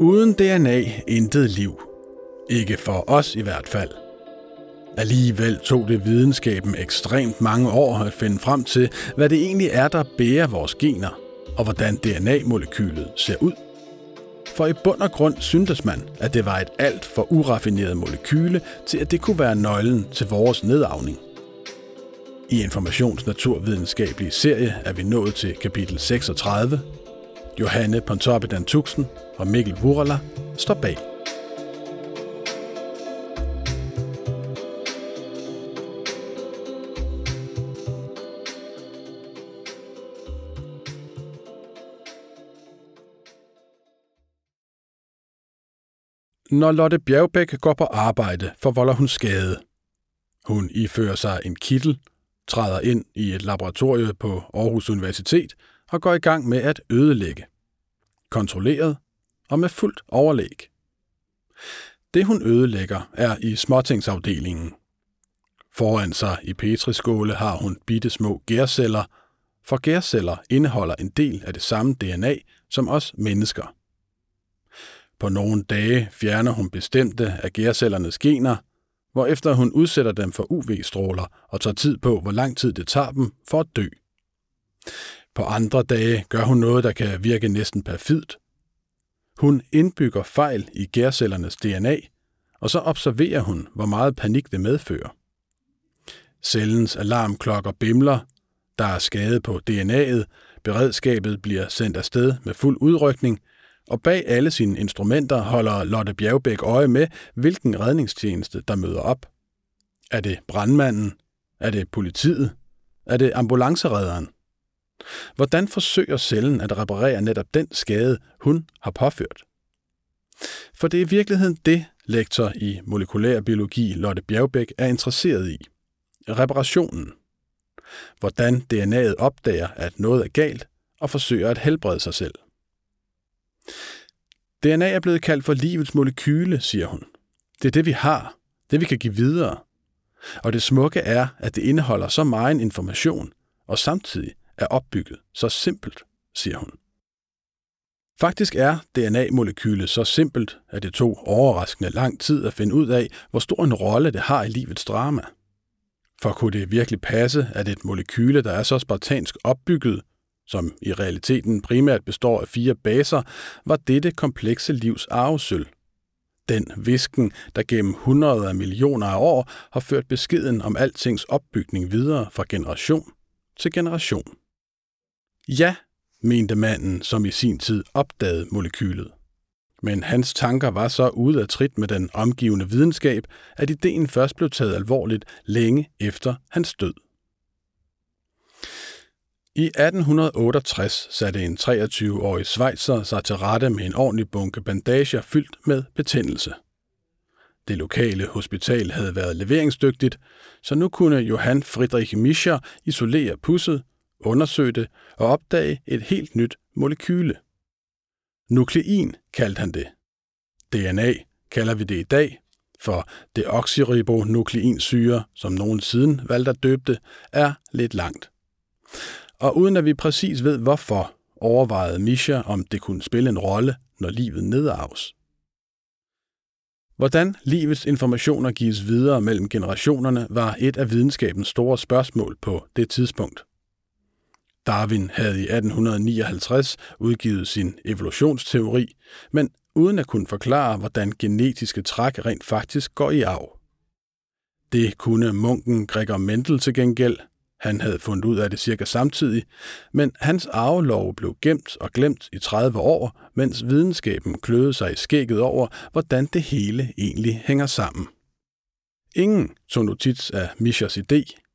Uden DNA intet liv. Ikke for os i hvert fald. Alligevel tog det videnskaben ekstremt mange år at finde frem til, hvad det egentlig er, der bærer vores gener, og hvordan DNA-molekylet ser ud. For i bund og grund syntes man, at det var et alt for uraffineret molekyle til, at det kunne være nøglen til vores nedarvning. I informationsnaturvidenskabelige serie er vi nået til kapitel 36. Johanne Pontoppidan Tuxen og Mikkel Wurala står bag. Når Lotte Bjergbæk går på arbejde, forvolder hun skade. Hun ifører sig en kittel, træder ind i et laboratorium på Aarhus Universitet og går i gang med at ødelægge. Kontrolleret og med fuldt overlæg. Det hun ødelægger er i småtingsafdelingen. Foran sig i petriskåle har hun bitte små gærceller, for gærceller indeholder en del af det samme DNA som os mennesker. På nogle dage fjerner hun bestemte af gærcellernes gener, hvorefter hun udsætter dem for UV-stråler og tager tid på, hvor lang tid det tager dem for at dø. På andre dage gør hun noget, der kan virke næsten perfidt. Hun indbygger fejl i gærcellernes DNA, og så observerer hun, hvor meget panik det medfører. Cellens alarmklokker bimler, der er skade på DNA'et, beredskabet bliver sendt afsted med fuld udrykning, og bag alle sine instrumenter holder Lotte Bjergbæk øje med, hvilken redningstjeneste, der møder op. Er det brandmanden? Er det politiet? Er det ambulanceredderen? Hvordan forsøger cellen at reparere netop den skade, hun har påført? For det er i virkeligheden det, lektor i molekylær biologi Lotte Bjergbæk er interesseret i. Reparationen. Hvordan DNA'et opdager, at noget er galt, og forsøger at helbrede sig selv. DNA er blevet kaldt for livets molekyle, siger hun. Det er det, vi har. Det, vi kan give videre. Og det smukke er, at det indeholder så meget information, og samtidig er opbygget så simpelt, siger hun. Faktisk er DNA-molekylet så simpelt, at det tog overraskende lang tid at finde ud af, hvor stor en rolle det har i livets drama. For kunne det virkelig passe, at et molekyle, der er så spartansk opbygget, som i realiteten primært består af fire baser, var dette komplekse livs arvesøl. Den visken, der gennem hundrede af millioner af år har ført beskeden om altings opbygning videre fra generation til generation. Ja, mente manden, som i sin tid opdagede molekylet. Men hans tanker var så ude af trit med den omgivende videnskab, at ideen først blev taget alvorligt længe efter hans død. I 1868 satte en 23-årig svejser sig til rette med en ordentlig bunke bandager fyldt med betændelse. Det lokale hospital havde været leveringsdygtigt, så nu kunne Johann Friedrich Mischer isolere pusset, undersøge det og opdage et helt nyt molekyle. Nuklein kaldte han det. DNA kalder vi det i dag, for det oxyribonukleinsyre, som nogen siden valgte at døbe det, er lidt langt. Og uden at vi præcis ved hvorfor, overvejede Misha, om det kunne spille en rolle, når livet nedarves. Hvordan livets informationer gives videre mellem generationerne var et af videnskabens store spørgsmål på det tidspunkt. Darwin havde i 1859 udgivet sin evolutionsteori, men uden at kunne forklare, hvordan genetiske træk rent faktisk går i arv. Det kunne munken Gregor Mendel til gengæld, han havde fundet ud af det cirka samtidig, men hans arvelov blev gemt og glemt i 30 år, mens videnskaben kløede sig i skægget over, hvordan det hele egentlig hænger sammen. Ingen tog notits af Mischers idé.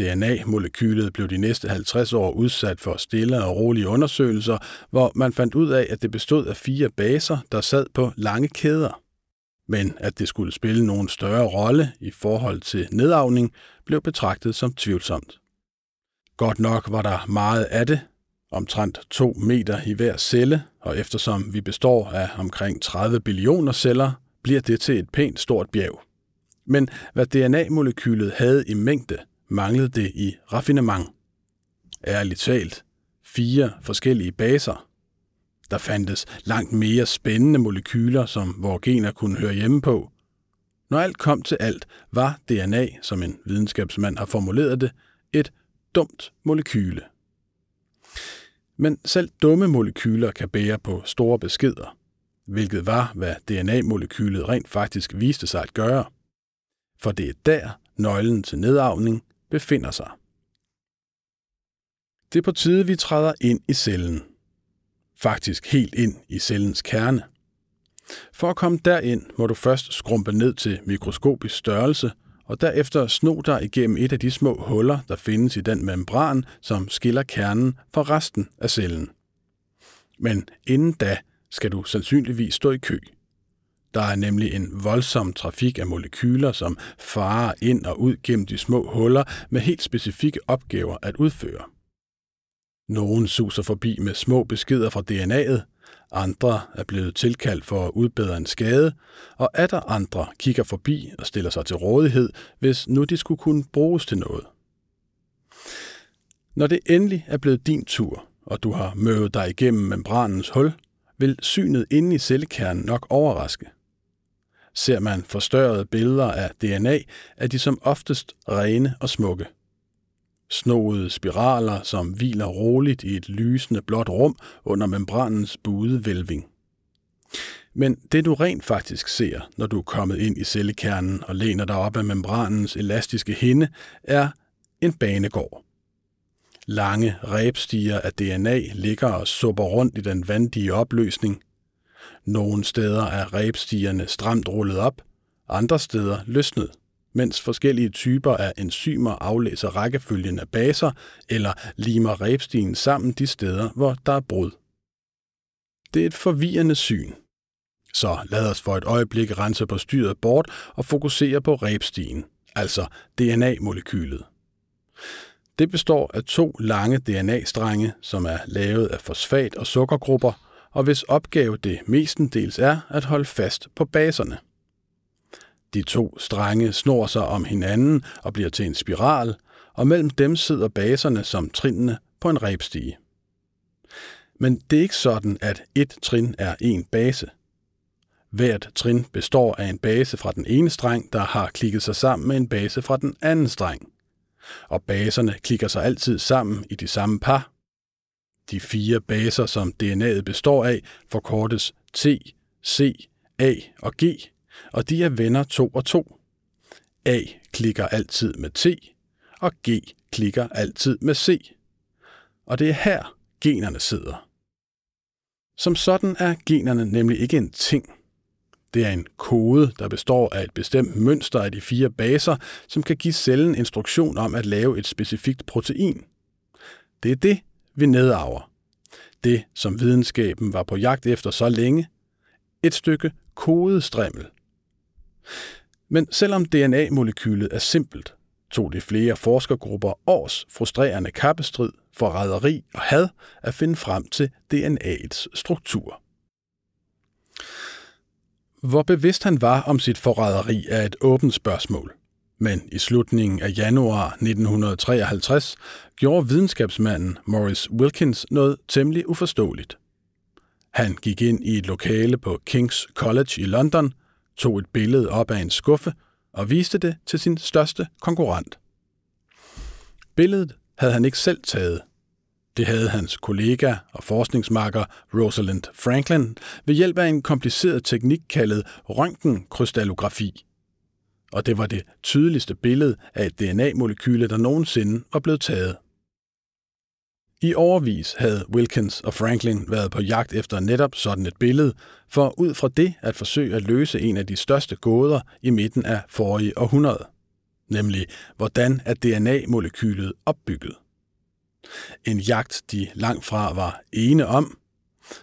DNA-molekylet blev de næste 50 år udsat for stille og rolige undersøgelser, hvor man fandt ud af, at det bestod af fire baser, der sad på lange kæder. Men at det skulle spille nogen større rolle i forhold til nedavning, blev betragtet som tvivlsomt. Godt nok var der meget af det, omtrent 2 meter i hver celle, og eftersom vi består af omkring 30 billioner celler, bliver det til et pænt stort bjerg. Men hvad DNA-molekylet havde i mængde, manglede det i raffinement. Ærligt talt, fire forskellige baser. Der fandtes langt mere spændende molekyler, som vores gener kunne høre hjemme på. Når alt kom til alt, var DNA, som en videnskabsmand har formuleret det, et dumt molekyle. Men selv dumme molekyler kan bære på store beskeder, hvilket var, hvad DNA-molekylet rent faktisk viste sig at gøre. For det er der, nøglen til nedarvning befinder sig. Det er på tide, vi træder ind i cellen. Faktisk helt ind i cellens kerne. For at komme derind, må du først skrumpe ned til mikroskopisk størrelse, og derefter sno dig igennem et af de små huller, der findes i den membran, som skiller kernen fra resten af cellen. Men inden da skal du sandsynligvis stå i kø. Der er nemlig en voldsom trafik af molekyler, som farer ind og ud gennem de små huller med helt specifikke opgaver at udføre. Nogen suser forbi med små beskeder fra DNA'et, andre er blevet tilkaldt for at udbedre en skade, og atter andre kigger forbi og stiller sig til rådighed, hvis nu de skulle kunne bruges til noget. Når det endelig er blevet din tur, og du har møvet dig igennem membranens hul, vil synet inde i cellekernen nok overraske. Ser man forstørrede billeder af DNA, er de som oftest rene og smukke – Snoede spiraler, som hviler roligt i et lysende blåt rum under membranens buede vælving. Men det du rent faktisk ser, når du er kommet ind i cellekernen og læner dig op af membranens elastiske hinde, er en banegård. Lange rebstiger af DNA ligger og supper rundt i den vandige opløsning. Nogle steder er rebstierne stramt rullet op, andre steder løsnet mens forskellige typer af enzymer aflæser rækkefølgen af baser eller limer rebstigen sammen de steder, hvor der er brud. Det er et forvirrende syn. Så lad os for et øjeblik rense på styret bort og fokusere på rebstigen, altså DNA-molekylet. Det består af to lange DNA-strenge, som er lavet af fosfat- og sukkergrupper, og hvis opgave det mestendels er at holde fast på baserne – de to strenge snor sig om hinanden og bliver til en spiral, og mellem dem sidder baserne som trinene på en rebstige. Men det er ikke sådan, at et trin er en base. Hvert trin består af en base fra den ene streng, der har klikket sig sammen med en base fra den anden streng. Og baserne klikker sig altid sammen i de samme par. De fire baser, som DNA'et består af, forkortes T, C, A og G, og de er venner to og to. A klikker altid med T, og G klikker altid med C. Og det er her, generne sidder. Som sådan er generne nemlig ikke en ting. Det er en kode, der består af et bestemt mønster af de fire baser, som kan give cellen instruktion om at lave et specifikt protein. Det er det, vi nedarver. Det, som videnskaben var på jagt efter så længe. Et stykke kodestrimmel – men selvom DNA-molekylet er simpelt, tog det flere forskergrupper års frustrerende kappestrid, forræderi og had at finde frem til DNA'ets struktur. Hvor bevidst han var om sit forræderi er et åbent spørgsmål. Men i slutningen af januar 1953 gjorde videnskabsmanden Morris Wilkins noget temmelig uforståeligt. Han gik ind i et lokale på King's College i London tog et billede op af en skuffe og viste det til sin største konkurrent. Billedet havde han ikke selv taget. Det havde hans kollega og forskningsmarker Rosalind Franklin ved hjælp af en kompliceret teknik kaldet røntgenkrystallografi. Og det var det tydeligste billede af et DNA-molekyle, der nogensinde var blevet taget. I overvis havde Wilkins og Franklin været på jagt efter netop sådan et billede, for ud fra det at forsøge at løse en af de største gåder i midten af forrige århundrede, nemlig hvordan er DNA-molekylet opbygget. En jagt, de langt fra var ene om,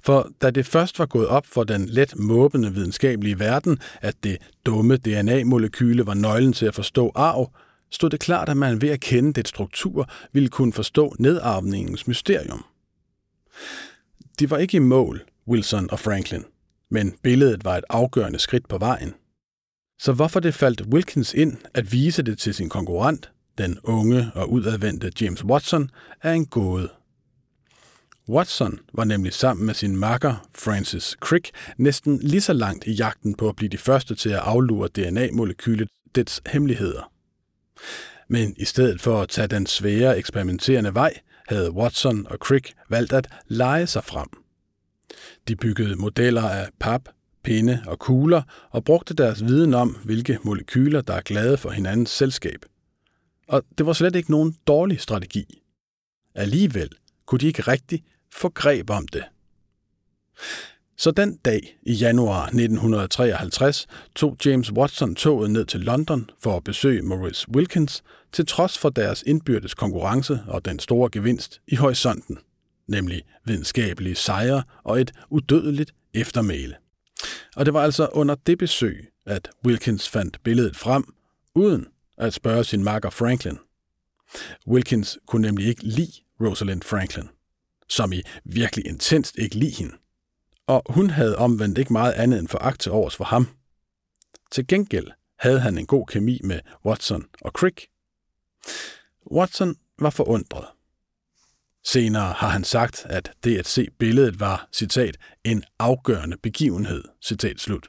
for da det først var gået op for den let måbende videnskabelige verden, at det dumme DNA-molekyle var nøglen til at forstå arv, stod det klart, at man ved at kende det struktur ville kunne forstå nedarvningens mysterium. De var ikke i mål, Wilson og Franklin, men billedet var et afgørende skridt på vejen. Så hvorfor det faldt Wilkins ind at vise det til sin konkurrent, den unge og udadvendte James Watson, er en gåde. Watson var nemlig sammen med sin makker Francis Crick næsten lige så langt i jagten på at blive de første til at aflure DNA-molekylet dets hemmeligheder. Men i stedet for at tage den svære eksperimenterende vej, havde Watson og Crick valgt at lege sig frem. De byggede modeller af pap, pinde og kugler og brugte deres viden om, hvilke molekyler, der er glade for hinandens selskab. Og det var slet ikke nogen dårlig strategi. Alligevel kunne de ikke rigtig få greb om det. Så den dag i januar 1953 tog James Watson toget ned til London for at besøge Maurice Wilkins, til trods for deres indbyrdes konkurrence og den store gevinst i horisonten, nemlig videnskabelige sejre og et udødeligt eftermæle. Og det var altså under det besøg, at Wilkins fandt billedet frem, uden at spørge sin makker Franklin. Wilkins kunne nemlig ikke lide Rosalind Franklin, som i virkelig intenst ikke lide hende. Og hun havde omvendt ikke meget andet end foragt til overs for ham. Til gengæld havde han en god kemi med Watson og Crick. Watson var forundret. Senere har han sagt, at det at se billedet var, citat, en afgørende begivenhed, citat slut.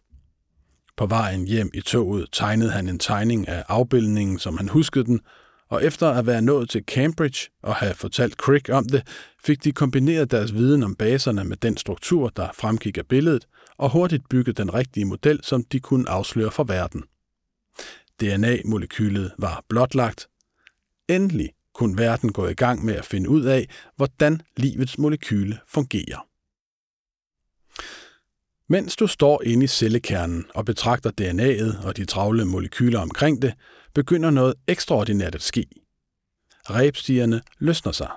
På vejen hjem i toget tegnede han en tegning af afbildningen, som han huskede den, og efter at være nået til Cambridge og have fortalt Crick om det, fik de kombineret deres viden om baserne med den struktur, der fremgik af billedet, og hurtigt bygget den rigtige model, som de kunne afsløre for verden. DNA-molekylet var blotlagt. Endelig kunne verden gå i gang med at finde ud af, hvordan livets molekyle fungerer. Mens du står inde i cellekernen og betragter DNA'et og de travle molekyler omkring det, begynder noget ekstraordinært at ske. Rebstierne løsner sig.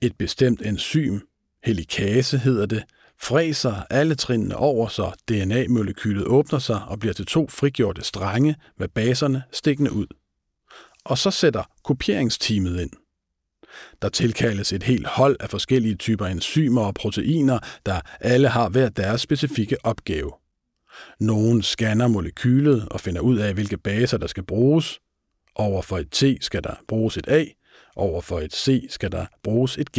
Et bestemt enzym, helikase hedder det, fræser alle trinene over, så DNA-molekylet åbner sig og bliver til to frigjorte strenge med baserne stikkende ud. Og så sætter kopieringsteamet ind. Der tilkaldes et helt hold af forskellige typer enzymer og proteiner, der alle har hver deres specifikke opgave. Nogen scanner molekylet og finder ud af, hvilke baser der skal bruges. Over for et T skal der bruges et A, over for et C skal der bruges et G.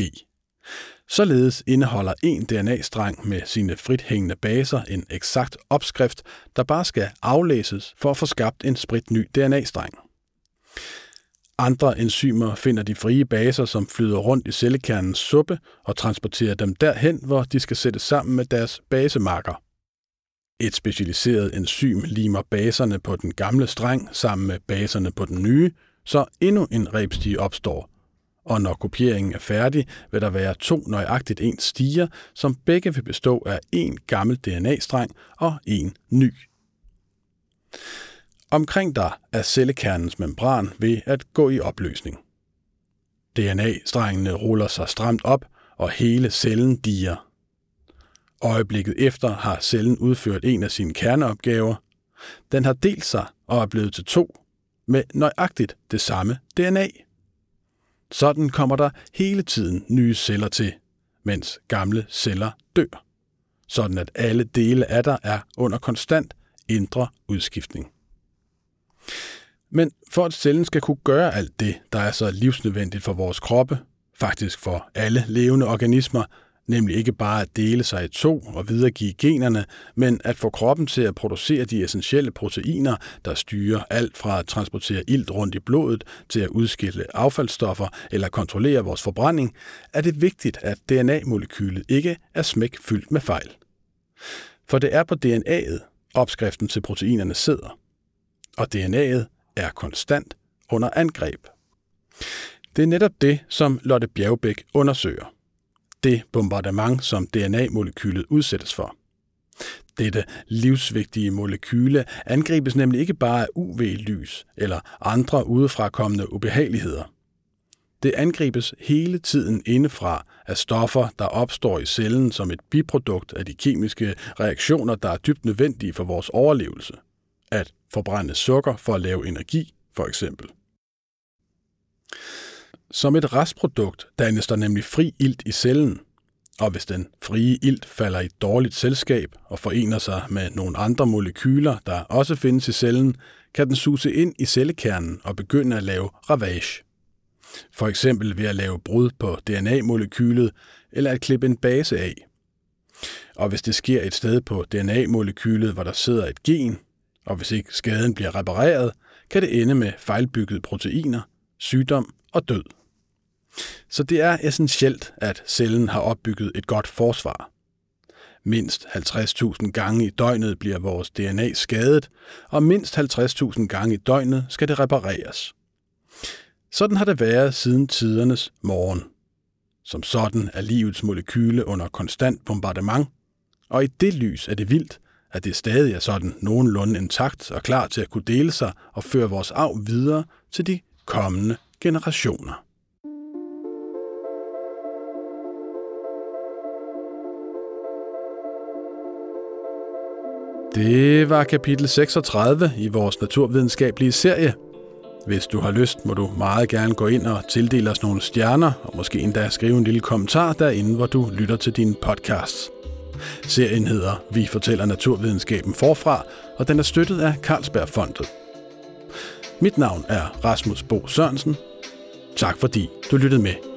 Således indeholder en DNA-streng med sine frithængende baser en eksakt opskrift, der bare skal aflæses for at få skabt en spritny DNA-streng. Andre enzymer finder de frie baser, som flyder rundt i cellekernens suppe og transporterer dem derhen, hvor de skal sættes sammen med deres basemarker. Et specialiseret enzym limer baserne på den gamle streng sammen med baserne på den nye, så endnu en rebstige opstår. Og når kopieringen er færdig, vil der være to nøjagtigt ens stiger, som begge vil bestå af en gammel DNA-streng og en ny. Omkring dig er cellekernens membran ved at gå i opløsning. DNA-strengene ruller sig stramt op, og hele cellen diger. Øjeblikket efter har cellen udført en af sine kerneopgaver. Den har delt sig og er blevet til to, med nøjagtigt det samme DNA. Sådan kommer der hele tiden nye celler til, mens gamle celler dør. Sådan at alle dele af dig er under konstant indre udskiftning. Men for at cellen skal kunne gøre alt det, der er så livsnødvendigt for vores kroppe, faktisk for alle levende organismer, nemlig ikke bare at dele sig i to og videregive generne, men at få kroppen til at producere de essentielle proteiner, der styrer alt fra at transportere ilt rundt i blodet til at udskille affaldsstoffer eller kontrollere vores forbrænding, er det vigtigt, at DNA-molekylet ikke er smæk fyldt med fejl. For det er på DNA'et, opskriften til proteinerne sidder. Og DNA'et er konstant under angreb. Det er netop det, som Lotte Bjergbæk undersøger det bombardement, som DNA-molekylet udsættes for. Dette livsvigtige molekyle angribes nemlig ikke bare af UV-lys eller andre udefrakommende ubehageligheder. Det angribes hele tiden indefra af stoffer, der opstår i cellen som et biprodukt af de kemiske reaktioner, der er dybt nødvendige for vores overlevelse. At forbrænde sukker for at lave energi, for eksempel. Som et restprodukt dannes der nemlig fri ilt i cellen, og hvis den frie ilt falder i et dårligt selskab og forener sig med nogle andre molekyler, der også findes i cellen, kan den suse ind i cellekernen og begynde at lave ravage. For eksempel ved at lave brud på DNA-molekylet eller at klippe en base af. Og hvis det sker et sted på DNA-molekylet, hvor der sidder et gen, og hvis ikke skaden bliver repareret, kan det ende med fejlbyggede proteiner, sygdom og død. Så det er essentielt, at cellen har opbygget et godt forsvar. Mindst 50.000 gange i døgnet bliver vores DNA skadet, og mindst 50.000 gange i døgnet skal det repareres. Sådan har det været siden tidernes morgen. Som sådan er livets molekyle under konstant bombardement, og i det lys er det vildt, at det stadig er sådan nogenlunde intakt og klar til at kunne dele sig og føre vores arv videre til de kommende generationer. Det var kapitel 36 i vores naturvidenskabelige serie. Hvis du har lyst, må du meget gerne gå ind og tildele os nogle stjerner, og måske endda skrive en lille kommentar derinde, hvor du lytter til din podcast. Serien hedder Vi fortæller naturvidenskaben forfra, og den er støttet af Carlsbergfondet. Mit navn er Rasmus Bo Sørensen. Tak fordi du lyttede med.